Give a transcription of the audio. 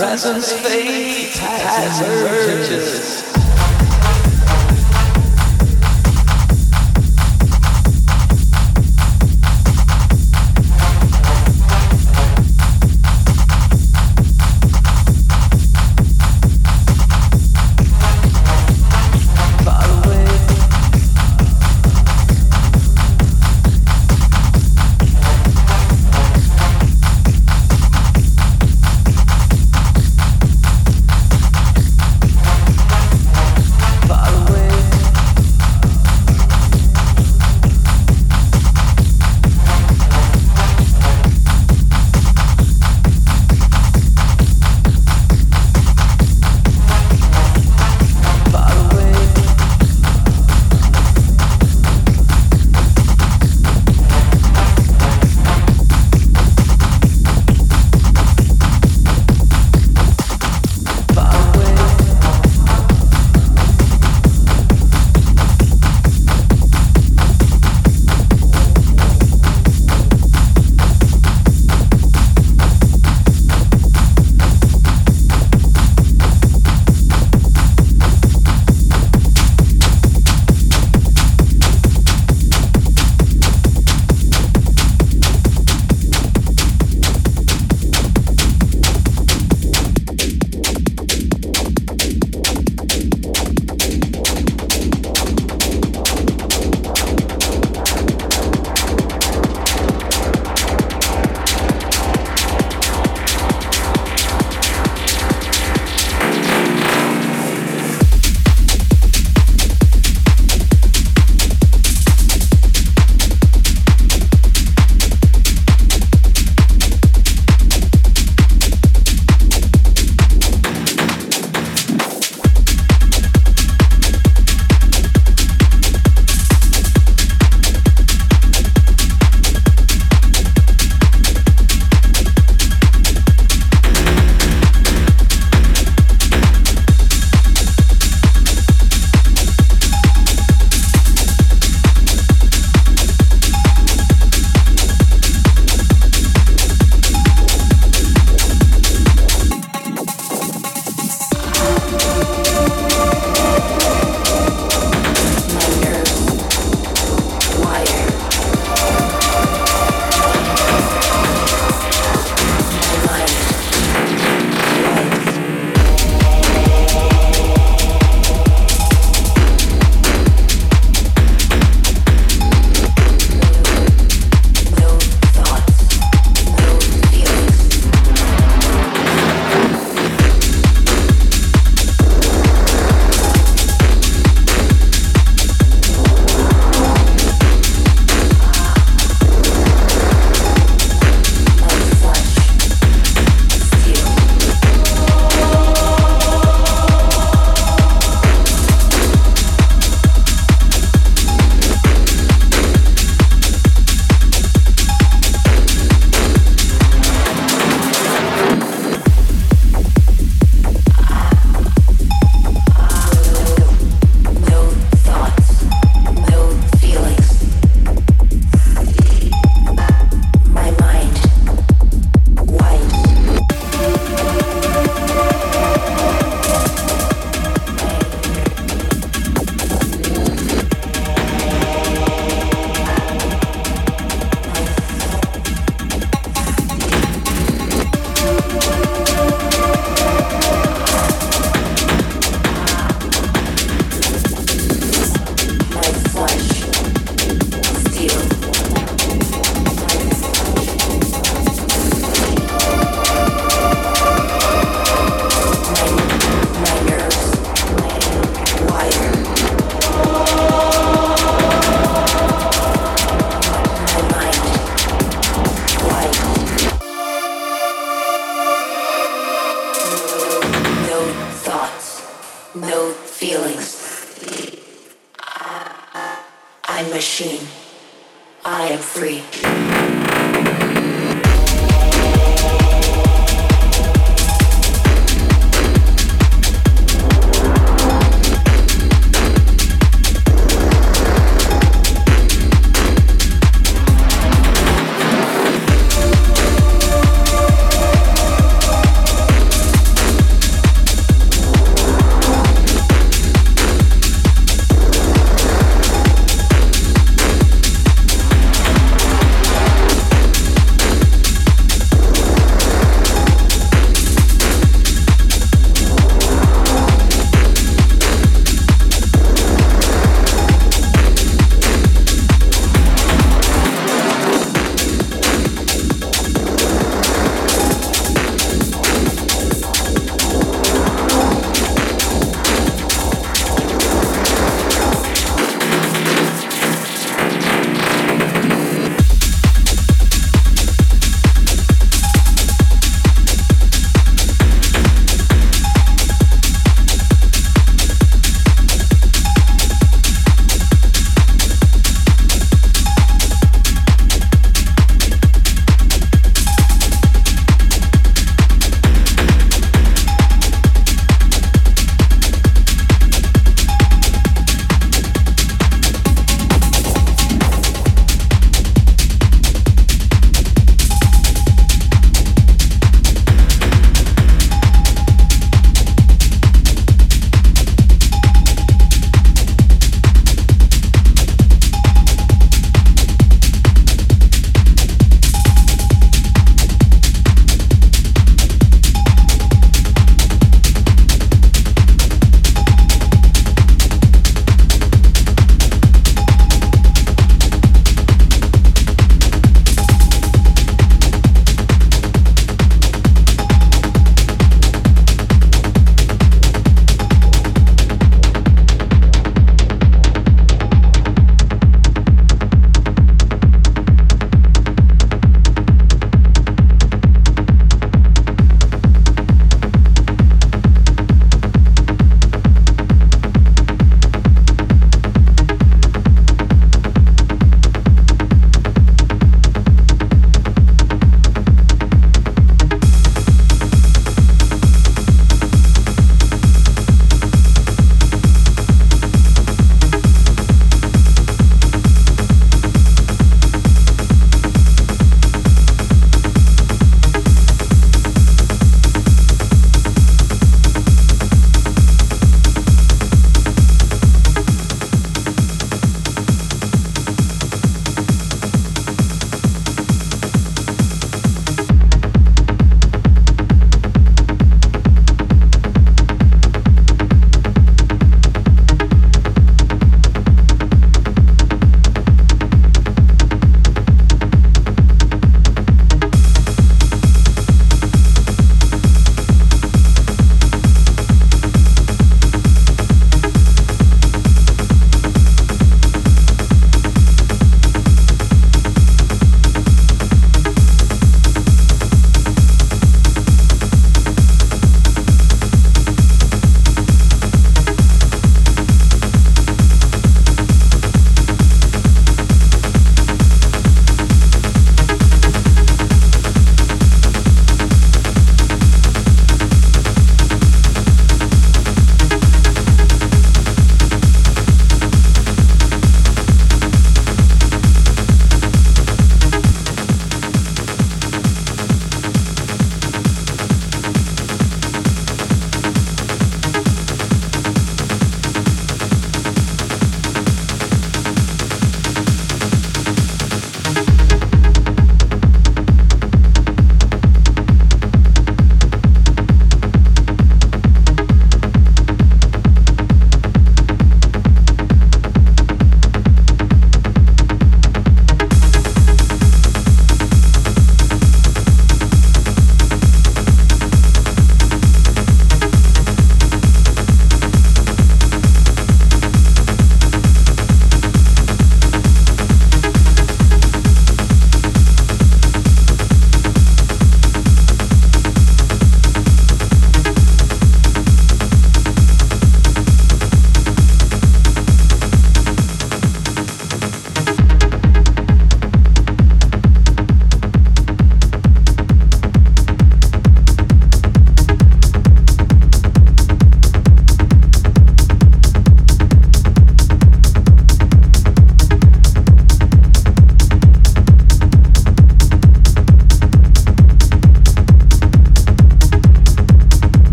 presence fades as urges.